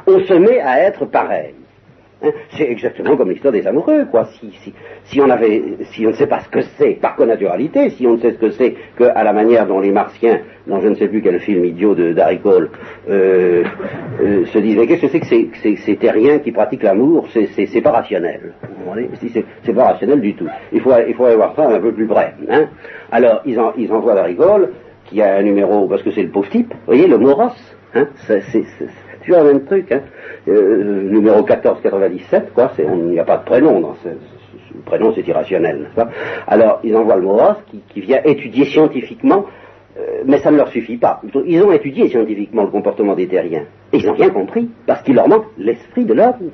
On se met à être pareil. Hein, c'est exactement comme l'histoire des amoureux, quoi. Si, si, si, on avait, si on ne sait pas ce que c'est, par connaturalité, si on ne sait ce que c'est qu'à la manière dont les Martiens, dans je ne sais plus quel film idiot de euh, euh, se disent, qu'est-ce que c'est que ces, ces, terriens qui pratiquent l'amour C'est pas rationnel. C'est pas rationnel du tout. Il faut, il faut aller voir ça un peu plus près. Hein. Alors, ils, en, ils envoient Cole, qui a un numéro, parce que c'est le pauvre type, vous voyez, le Moros, hein, c'est le même truc, hein. Euh, numéro 1497, quoi, il n'y a pas de prénom dans ce, prénom c'est irrationnel, Alors, ils envoient le Moros qui, qui vient étudier scientifiquement, euh, mais ça ne leur suffit pas. Ils ont étudié scientifiquement le comportement des terriens, et ils n'ont rien compris, parce qu'il leur manque l'esprit de l'homme.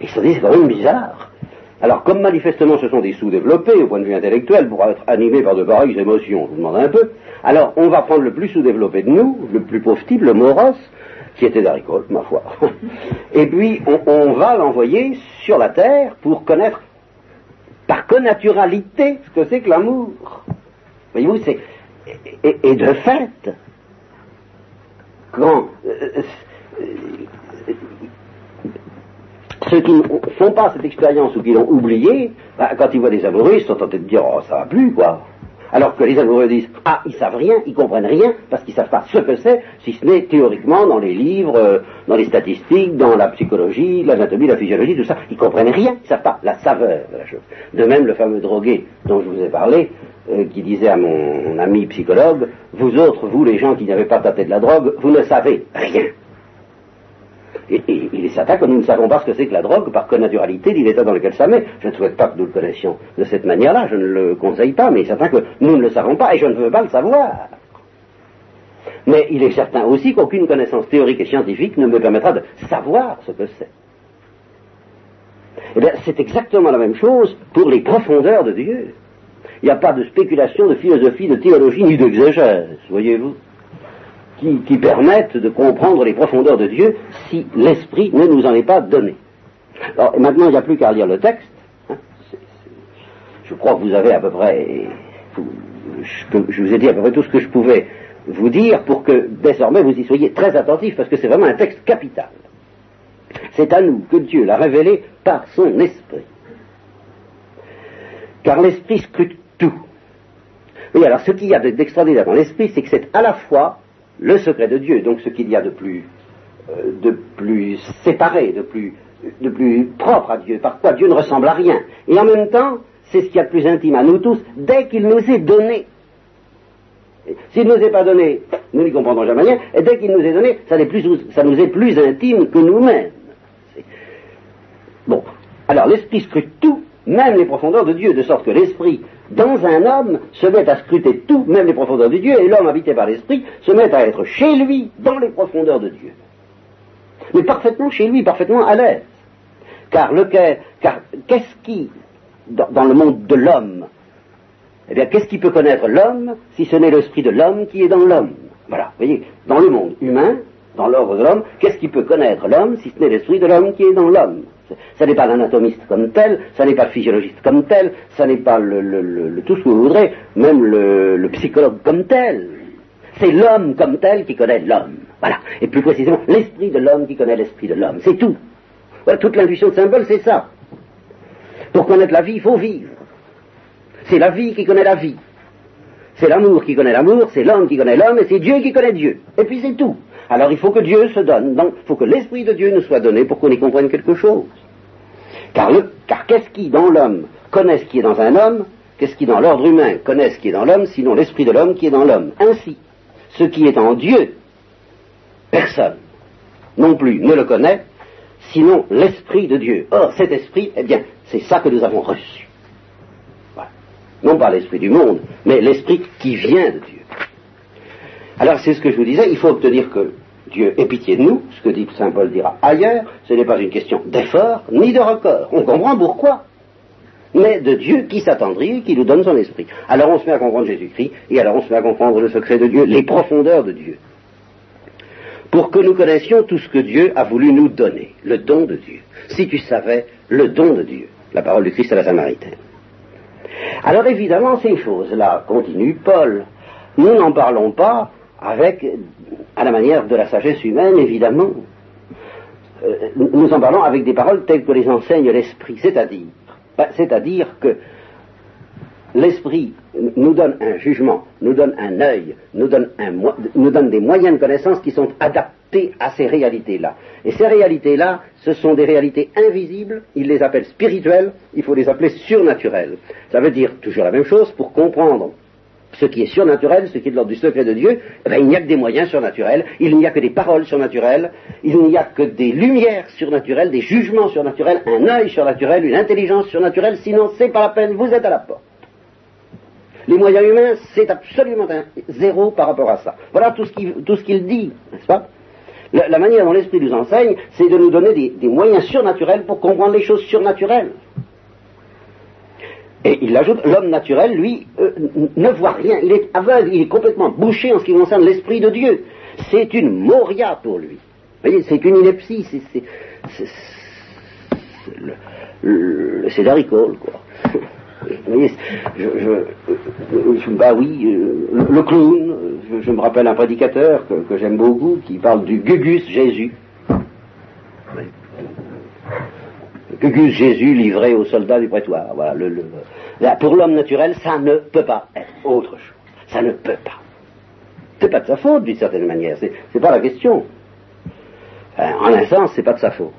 Ils se disent, c'est quand même bizarre. Alors, comme manifestement ce sont des sous-développés au point de vue intellectuel, pour être animés par de pareilles émotions, je vous demande un peu, alors on va prendre le plus sous-développé de nous, le plus pauvre type, le Moros, qui était d'Aricole, ma foi. Et puis, on, va l'envoyer sur la terre pour connaître par connaturalité ce que c'est que l'amour. Voyez-vous, c'est. Et, de fait, quand euh, euh, ceux qui ne font pas cette expérience ou qui l'ont oublié, bah, quand ils voient des amoureux, ils sont tentés de dire Oh, ça va plus, quoi. Alors que les amoureux disent Ah, ils savent rien, ils comprennent rien, parce qu'ils savent pas ce que c'est, si ce n'est théoriquement dans les livres, euh, dans les statistiques, dans la psychologie, l'anatomie, la physiologie, tout ça. Ils comprennent rien, ils savent pas la saveur de la chose. De même, le fameux drogué dont je vous ai parlé, euh, qui disait à mon, ami psychologue Vous autres, vous les gens qui n'avez pas tâté de la drogue, vous ne savez rien. Et, il est certain que nous ne savons pas ce que c'est que la drogue par connaturalité du l'état dans lequel ça met. Je ne souhaite pas que nous le connaissions de cette manière-là, je ne le conseille pas, mais il est certain que nous ne le savons pas et je ne veux pas le savoir. Mais il est certain aussi qu'aucune connaissance théorique et scientifique ne me permettra de savoir ce que c'est. Eh bien, c'est exactement la même chose pour les profondeurs de Dieu. Il n'y a pas de spéculation, de philosophie, de théologie, ni d'exégèse, voyez-vous qui, permettent de comprendre les profondeurs de Dieu si l'Esprit ne nous en est pas donné. Alors maintenant, il n'y a plus qu'à lire le texte. Hein. je crois que vous avez à peu près, je, vous ai dit à peu près tout ce que je pouvais vous dire pour que désormais vous y soyez très attentifs parce que c'est vraiment un texte capital. C'est à nous que Dieu l'a révélé par son esprit. Car l'esprit scrute tout. Oui, alors ce qu'il y a d'extraordinaire dans l'esprit, c'est que c'est à la fois le secret de Dieu, donc ce qu'il y a de plus, euh, de plus séparé, de plus, de plus propre à Dieu, par quoi Dieu ne ressemble à rien. Et en même temps, c'est ce qu'il y a de plus intime à nous tous, dès qu'il nous est donné. S'il ne nous est pas donné, nous n'y comprendrons jamais rien, et dès qu'il nous est donné, ça, ça nous est plus intime que nous-mêmes. Bon, alors l'esprit scrute tout, même les profondeurs de Dieu, de sorte que l'esprit dans un homme, se met à scruter tout, même les profondeurs de Dieu, et l'homme habité par l'Esprit se met à être chez lui, dans les profondeurs de Dieu. Mais parfaitement chez lui, parfaitement à l'aise. Car, car qu'est-ce qui, dans, le monde de l'homme, eh bien, qu'est-ce qui peut connaître l'homme si ce n'est l'esprit de l'homme qui est dans l'homme? Voilà, vous voyez, dans le monde humain, dans l'ordre de l'homme, qu'est-ce qui peut connaître l'homme si ce n'est l'esprit de l'homme qui est dans l'homme? Ça n'est pas l'anatomiste comme tel, ça n'est pas le physiologiste comme tel, ça n'est pas le, tout ce que vous voudrez, même le, psychologue comme tel. C'est l'homme comme tel qui connaît l'homme. Voilà. Et plus précisément, l'esprit de l'homme qui connaît l'esprit de l'homme. C'est tout. Voilà, toute l'intuition de symbole, c'est ça. Pour connaître la vie, il faut vivre. C'est la vie qui connaît la vie. C'est l'amour qui connaît l'amour, c'est l'homme qui connaît l'homme, et c'est Dieu qui connaît Dieu. Et puis c'est tout. Alors il faut que Dieu se donne. Donc il faut que l'Esprit de Dieu nous soit donné pour qu'on y comprenne quelque chose. Car, qu'est-ce qui dans l'homme connaît ce qui est dans un homme Qu'est-ce qui dans l'ordre humain connaît ce qui est dans l'homme, sinon l'Esprit de l'homme qui est dans l'homme? Ainsi, ce qui est en Dieu, personne non plus ne le connaît, sinon l'Esprit de Dieu. Or, cet Esprit, eh bien, c'est ça que nous avons reçu. Non pas l'Esprit du monde, mais l'Esprit qui vient de Dieu. Alors c'est ce que je vous disais, il faut obtenir que Dieu ait pitié de nous, ce que dit Saint Paul dira ailleurs, ce n'est pas une question d'effort ni de record. On comprend pourquoi. Mais de Dieu qui s'attendrit qui nous donne son esprit. Alors on se met à comprendre Jésus-Christ, et alors on se met à comprendre le secret de Dieu, les profondeurs de Dieu. Pour que nous connaissions tout ce que Dieu a voulu nous donner, le don de Dieu. Si tu savais le don de Dieu, la parole du Christ à la Samaritaine. Alors évidemment, ces choses-là, continue Paul, nous n'en parlons pas avec, à la manière de la sagesse humaine, évidemment. euh, nous en parlons avec des paroles telles que les enseigne l'Esprit, c'est-à-dire, ben, c'est-à-dire que l'Esprit nous donne un jugement, nous donne un œil, nous donne, des moyens de connaissance qui sont adaptés à ces réalités-là. Et ces réalités-là, ce sont des réalités invisibles, il les appelle spirituelles, il faut les appeler surnaturelles. Ça veut dire toujours la même chose pour comprendre ce qui est surnaturel, ce qui est de l'ordre du secret de Dieu, eh ben, il n'y a que des moyens surnaturels, il n'y a que des paroles surnaturelles, il n'y a que des lumières surnaturelles, des jugements surnaturels, un œil surnaturel, une intelligence surnaturelle, sinon c'est pas la peine, vous êtes à la porte. Les moyens humains, c'est absolument zéro par rapport à ça. Voilà tout ce qu'il dit, n'est-ce pas? La, manière dont l'Esprit nous enseigne, c'est de nous donner des, moyens surnaturels pour comprendre les choses surnaturelles. Et il ajoute, l'homme naturel, lui, euh, ne voit rien, il est aveugle, il est complètement bouché en ce qui concerne l'Esprit de Dieu. C'est une moria pour lui. Vous voyez, c'est une ineptie, c'est... C'est quoi. Vous voyez, je, bah oui, euh, le clown, je, me rappelle un prédicateur que, j'aime beaucoup qui parle du Gugus Jésus. Gugus Jésus livré aux soldats du prétoire. Voilà, le, pour l'homme naturel, ça ne peut pas être autre chose. Ça ne peut pas. C'est pas de sa faute d'une certaine manière. C'est pas la question. en un sens, c'est pas de sa faute.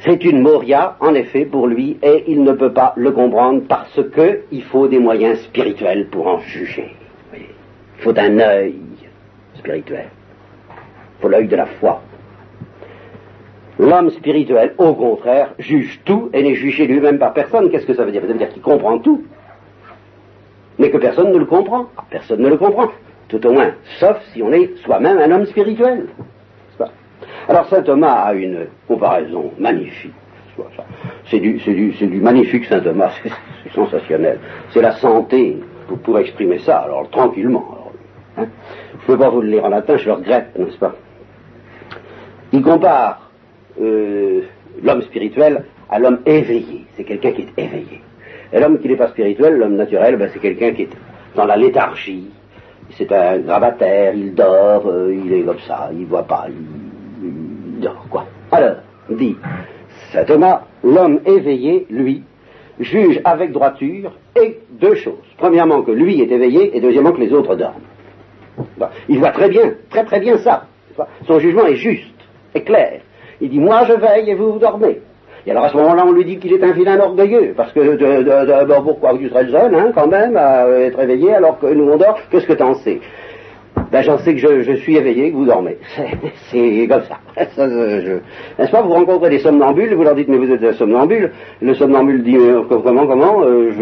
C'est une moria, en effet, pour lui, et il ne peut pas le comprendre parce qu'il faut des moyens spirituels pour en juger. Il faut un œil spirituel. Il faut l'œil de la foi. L'homme spirituel, au contraire, juge tout et n'est jugé lui-même par personne. Qu'est-ce que ça veut dire? Ça veut dire qu'il comprend tout, mais que personne ne le comprend. Personne ne le comprend, tout au moins, sauf si on est soi-même un homme spirituel. Alors saint Thomas a une comparaison magnifique. C'est du, magnifique saint Thomas, [laughs] c'est sensationnel. C'est la santé pour, exprimer ça, alors tranquillement. Hein? Je ne peux pas vous le lire en latin, je le regrette, n'est-ce pas? Il compare euh, l'homme spirituel à l'homme éveillé. C'est quelqu'un qui est éveillé. Et l'homme qui n'est pas spirituel, l'homme naturel, ben, c'est quelqu'un qui est dans la léthargie. C'est un gravataire, il dort, euh, il est comme ça, il voit pas, quoi. Alors, dit saint Thomas, l'homme éveillé, lui, juge avec droiture et deux choses. Premièrement, que lui est éveillé, et deuxièmement, que les autres dorment. Il voit très bien, très très bien ça. Son jugement est juste, est clair. Il dit, moi je veille et vous vous dormez. Et alors à ce moment-là, on lui dit qu'il est un vilain orgueilleux, parce que de, pourquoi tu serais jeune, hein, quand même, à être éveillé alors que nous on dort, qu'est-ce que t'en sais? Ben j'en sais que je, suis éveillé, que vous dormez. [laughs] C'est comme ça. [laughs] N'est-ce pas? Vous rencontrez des somnambules, vous leur dites mais vous êtes un somnambule. Le somnambule dit euh, comment comment euh,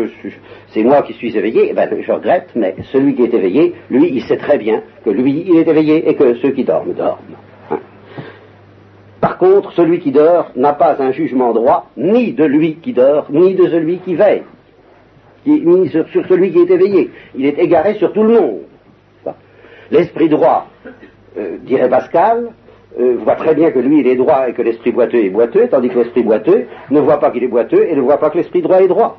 C'est moi qui suis éveillé. Eh ben je regrette, mais celui qui est éveillé, lui, il sait très bien que lui, il est éveillé et que ceux qui dorment dorment. Par contre, celui qui dort n'a pas un jugement droit, ni de lui qui dort, ni de celui qui veille, ni sur celui qui est éveillé. Il est égaré sur tout le monde. L'esprit droit, euh, dirait Pascal, euh, voit très bien que lui il est droit et que l'esprit boiteux est boiteux, tandis que l'esprit boiteux ne voit pas qu'il est boiteux et ne voit pas que l'esprit droit est droit.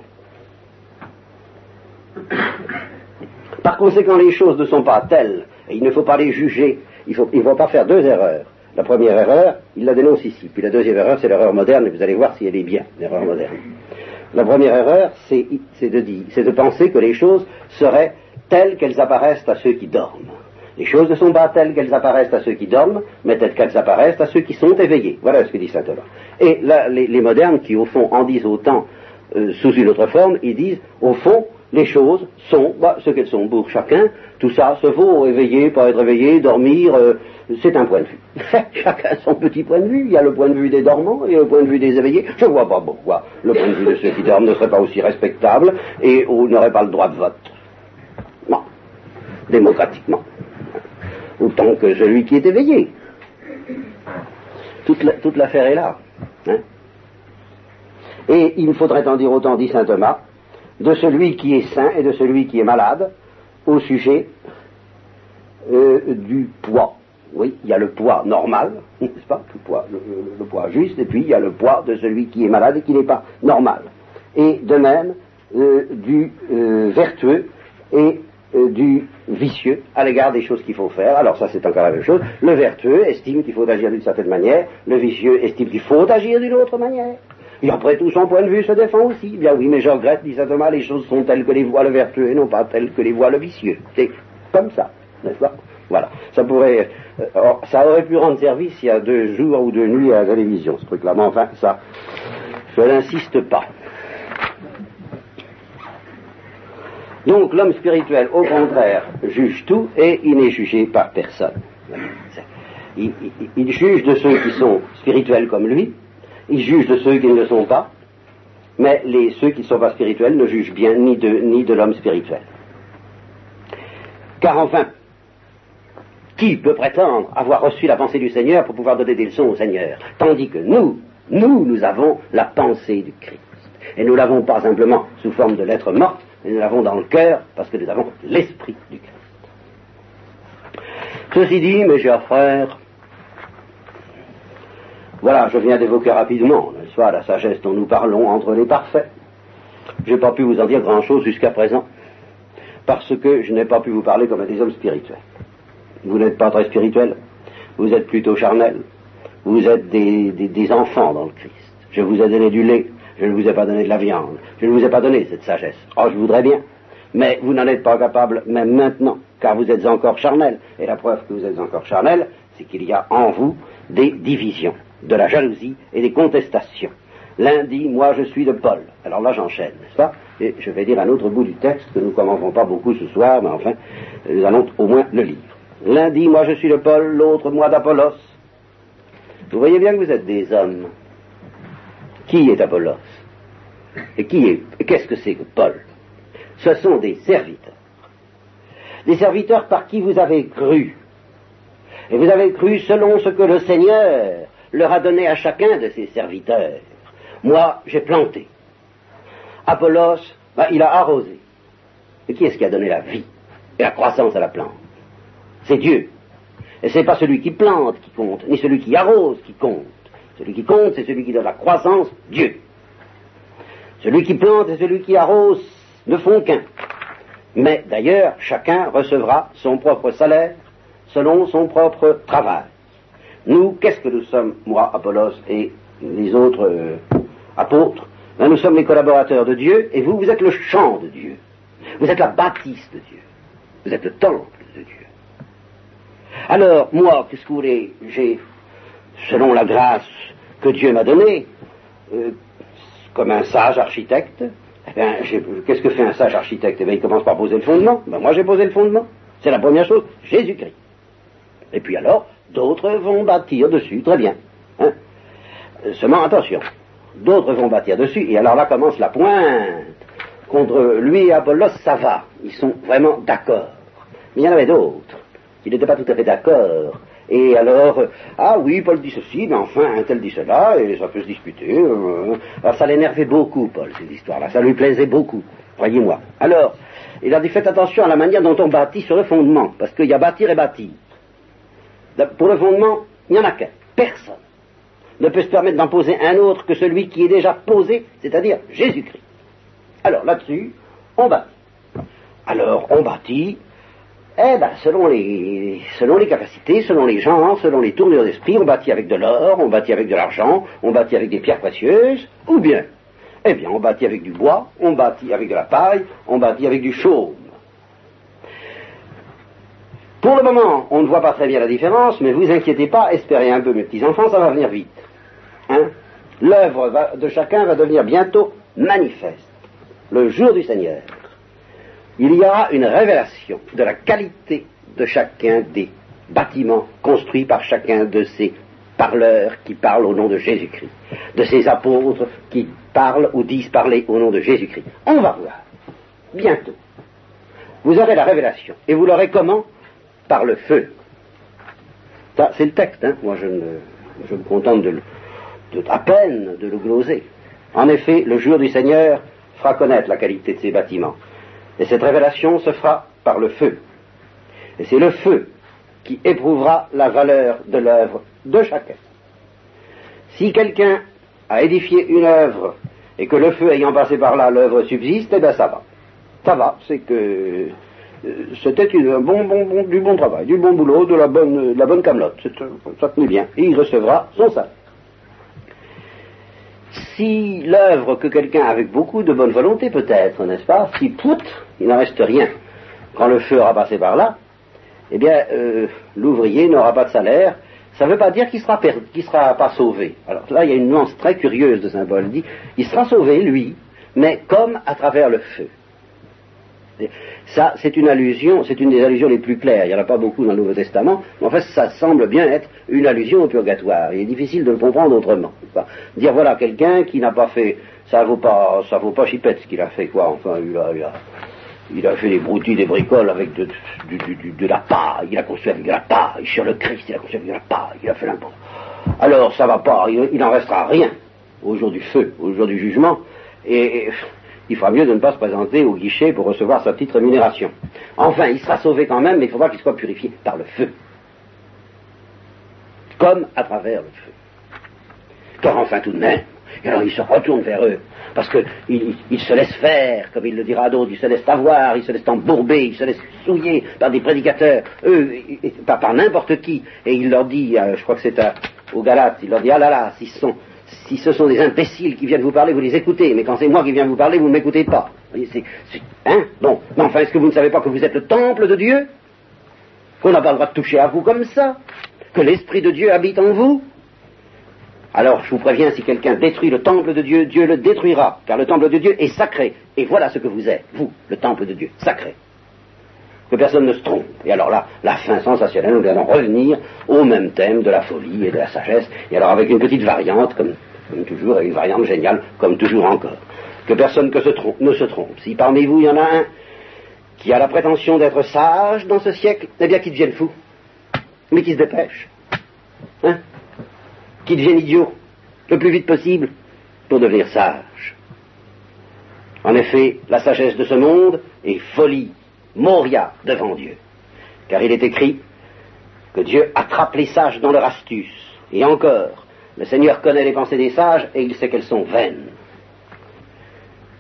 Par conséquent, les choses ne sont pas telles, et il ne faut pas les juger, il ne faut pas faire deux erreurs. La première erreur, il la dénonce ici, puis la deuxième erreur, c'est l'erreur moderne, et vous allez voir si elle est bien, l'erreur moderne. La première erreur, c'est de, penser que les choses seraient telles qu'elles apparaissent à ceux qui dorment. Les choses ne sont pas telles qu'elles apparaissent à ceux qui dorment, mais telles qu'elles apparaissent à ceux qui sont éveillés. Voilà ce que dit saint Thomas. Et là, les, modernes qui, au fond, en disent autant euh, sous une autre forme, ils disent, au fond, les choses sont bah, ce qu'elles sont pour chacun. Tout ça se vaut, éveiller, pas être éveillé, dormir, euh, c'est un point de vue. [laughs] chacun son petit point de vue. Il y a le point de vue des dormants, a le point de vue des éveillés. Je vois pas pourquoi le point de vue de ceux qui dorment ne serait pas aussi respectable et n'aurait pas le droit de vote. Non, démocratiquement autant que celui qui est éveillé. Toute l'affaire est là. Hein. et il faudrait en dire autant, dit saint Thomas, de celui qui est sain et de celui qui est malade au sujet euh, du poids. Oui, il y a le poids normal, [laughs] n'est-ce pas le poids, le, poids juste, et puis il y a le poids de celui qui est malade et qui n'est pas normal. Et de même, euh, du euh, vertueux et euh, du vicieux à l'égard des choses qu'il faut faire. Alors ça c'est encore la même chose. Le vertueux estime qu'il faut agir d'une certaine manière, le vicieux estime qu'il faut agir d'une autre manière. Et après tout, son point de vue se défend aussi. Bien oui, mais je regrette, dit saint Thomas, les choses sont telles que les voit le vertueux et non pas telles que les voit le vicieux. C'est comme ça, n'est-ce pas? Voilà. Ça pourrait, euh, ça aurait pu rendre service il y a deux jours ou deux nuits à la télévision, ce truc-là. Mais enfin, ça, je n'insiste pas. Donc l'homme spirituel, au contraire, juge tout et il n'est jugé par personne. Il, juge de ceux qui sont spirituels comme lui, il juge de ceux qui ne le sont pas, mais les, ceux qui ne sont pas spirituels ne jugent bien ni de, ni de l'homme spirituel. Car enfin, qui peut prétendre avoir reçu la pensée du Seigneur pour pouvoir donner des leçons au Seigneur? Tandis que nous, nous, nous avons la pensée du Christ. Et nous l'avons pas simplement sous forme de lettres mortes, mais nous l'avons dans le cœur parce que nous avons l'esprit du Christ. Ceci dit, mes chers frères, voilà, je viens d'évoquer rapidement, n'est-ce pas, la sagesse dont nous parlons entre les parfaits. Je n'ai pas pu vous en dire grand-chose jusqu'à présent, parce que je n'ai pas pu vous parler comme des hommes spirituels. Vous n'êtes pas très spirituels, vous êtes plutôt charnels, vous êtes des, des enfants dans le Christ. Je vous ai donné du lait, je ne vous ai pas donné de la viande. Je ne vous ai pas donné cette sagesse. Oh, je voudrais bien. Mais vous n'en êtes pas capable même maintenant, car vous êtes encore charnel. Et la preuve que vous êtes encore charnel, c'est qu'il y a en vous des divisions, de la jalousie et des contestations. L'un dit, moi je suis de Paul. Alors là j'enchaîne, n'est-ce pas? Et je vais dire un autre bout du texte que nous ne commencerons pas beaucoup ce soir, mais enfin, nous allons au moins le lire. L'un dit, moi je suis de Paul, l'autre, moi d'Apollos. Vous voyez bien que vous êtes des hommes. Qui est Apollos? Et qui est, qu'est-ce que c'est que Paul? Ce sont des serviteurs. Des serviteurs par qui vous avez cru. Et vous avez cru selon ce que le Seigneur leur a donné à chacun de ses serviteurs. Moi, j'ai planté. Apollos, ben, il a arrosé. Et qui est-ce qui a donné la vie et la croissance à la plante? C'est Dieu. Et ce n'est pas celui qui plante qui compte, ni celui qui arrose qui compte. Celui qui compte, c'est celui qui donne la croissance, Dieu. Celui qui plante et celui qui arrose ne font qu'un. Mais d'ailleurs, chacun recevra son propre salaire selon son propre travail. Nous, qu'est-ce que nous sommes, moi, Apollos et les autres euh, apôtres? Ben, Nous sommes les collaborateurs de Dieu et vous, vous êtes le champ de Dieu. Vous êtes la bâtisse de Dieu. Vous êtes le temple. Alors, moi, qu'est-ce que vous voulez J'ai, selon la grâce que Dieu m'a donnée, euh, comme un sage architecte, eh qu'est-ce que fait un sage architecte eh Il commence par poser le fondement. Ben, moi, j'ai posé le fondement. C'est la première chose, Jésus-Christ. Et puis alors, d'autres vont bâtir dessus, très bien. Hein. Seulement, attention, d'autres vont bâtir dessus, et alors là commence la pointe. Contre lui et Apollos, ça va. Ils sont vraiment d'accord. Mais il y en avait d'autres qui n'étaient pas tout à fait d'accord et alors, ah oui, Paul dit ceci, mais enfin, un tel dit cela, et ça peut se discuter. Euh, alors ça l'énervait beaucoup, Paul, cette histoire-là. Ça lui plaisait beaucoup, croyez-moi. Alors, il a dit faites attention à la manière dont on bâtit sur le fondement, parce qu'il y a bâtir et bâtir. Pour le fondement, il n'y en a qu'un. Personne ne peut se permettre d'en poser un autre que celui qui est déjà posé, c'est-à-dire Jésus-Christ. Alors là-dessus, on bâtit. Alors, on bâtit eh ben, selon les, capacités, selon les gens, selon les tournures d'esprit, on bâtit avec de l'or, on bâtit avec de l'argent, on bâtit avec des pierres précieuses, ou bien, eh bien, on bâtit avec du bois, on bâtit avec de la paille, on bâtit avec du chaume. Pour le moment, on ne voit pas très bien la différence, mais vous inquiétez pas, espérez un peu, mes petits-enfants, ça va venir vite. Hein? L'œuvre de chacun va devenir bientôt manifeste. Le jour du Seigneur il y aura une révélation de la qualité de chacun des bâtiments construits par chacun de ces parleurs qui parlent au nom de Jésus-Christ, de ces apôtres qui parlent ou disent parler au nom de Jésus-Christ. On va voir, bientôt. Vous aurez la révélation. Et vous l'aurez comment? Par le feu. Ça, c'est le texte, hein. moi je me, contente à peine de le gloser. En effet, le jour du Seigneur fera connaître la qualité de ces bâtiments. Et cette révélation se fera par le feu. Et c'est le feu qui éprouvera la valeur de l'œuvre de chacun. Si quelqu'un a édifié une œuvre et que le feu ayant passé par là, l'œuvre subsiste, eh bien ça va. Ça va, c'est que c'était un bon, bon, bon, du bon travail, du bon boulot, de la bonne, de la bonne camelote. Ça tenait bien. Et il recevra son salaire. Si l'œuvre que quelqu'un, avec beaucoup de bonne volonté peut-être, n'est-ce pas, si pout, il n'en reste rien, quand le feu aura passé par là, eh bien, euh, l'ouvrier n'aura pas de salaire. Ça ne veut pas dire qu'il sera, sera pas sauvé. Alors là, il y a une nuance très curieuse de Paul. Il dit, il sera sauvé, lui, mais comme à travers le feu. Ça, c'est une allusion, c'est une des allusions les plus claires. Il n'y en a pas beaucoup dans le Nouveau Testament, mais en fait, ça semble bien être une allusion au purgatoire. Il est difficile de le comprendre autrement. Dire voilà, quelqu'un qui n'a pas fait, ça vaut pas, ça vaut pas chipette ce qu'il a fait, quoi. Enfin, il a, il a, il a fait des broutilles, des bricoles avec de, la paille, il a construit avec de la paille, sur le Christ, il a construit avec de la paille, il a fait n'importe. Alors, ça va pas, il n'en restera rien au jour du feu, au jour du jugement, et il fera mieux de ne pas se présenter au guichet pour recevoir sa petite rémunération. Enfin, il sera sauvé quand même, mais il faudra qu'il soit purifié par le feu. Comme à travers le feu. Car enfin tout de même, et alors il se retourne vers eux, parce qu'il il se laisse faire, comme il le dira à d'autres, il se laisse avoir, il se laisse embourber, il se laisse souiller par des prédicateurs, eux, par, par n'importe qui, et il leur dit, euh, je crois que c'est aux Galates, il leur dit, ah là là, s'ils sont, si ce sont des imbéciles qui viennent vous parler, vous les écoutez, mais quand c'est moi qui viens vous parler, vous ne m'écoutez pas. C'est, hein? Bon, mais enfin, est-ce que vous ne savez pas que vous êtes le temple de Dieu? Qu'on n'a pas le droit de toucher à vous comme ça? Que l'Esprit de Dieu habite en vous? Alors, je vous préviens, si quelqu'un détruit le temple de Dieu, Dieu le détruira, car le temple de Dieu est sacré. Et voilà ce que vous êtes, vous, le temple de Dieu, sacré. Que personne ne se trompe. Et alors là, la fin sensationnelle, nous allons revenir au même thème de la folie et de la sagesse, et alors avec une petite variante, comme toujours, avec une variante géniale, comme toujours encore. Que personne ne se trompe. Si parmi vous il y en a un qui a la prétention d'être sage dans ce siècle, eh bien qu'il devienne fou, mais qu'il se dépêche, hein, qu'il devienne idiot, le plus vite possible, pour devenir sage. En effet, la sagesse de ce monde est folie, moria devant Dieu. Car il est écrit que Dieu attrape les sages dans leur astuce. Et encore, le Seigneur connaît les pensées des sages et il sait qu'elles sont vaines.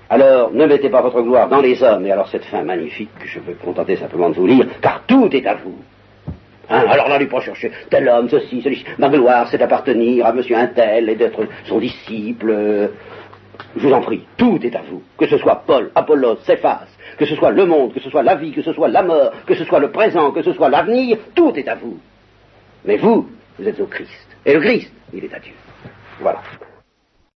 Alors, ne mettez pas votre gloire dans les hommes, et alors cette fin magnifique, que je veux contenter simplement de vous lire, car tout est à vous. Hein, alors n'allez pas chercher tel homme, ceci, celui Ma gloire, c'est d'appartenir à monsieur un tel et d'être son disciple. Je vous en prie, tout est à vous. Que ce soit Paul, Apollos, Céphas, que ce soit le monde, que ce soit la vie, que ce soit la mort, que ce soit le présent, que ce soit l'avenir, tout est à vous. Mais vous, vous êtes au Christ. Et le Christ, il est à Dieu. Voilà.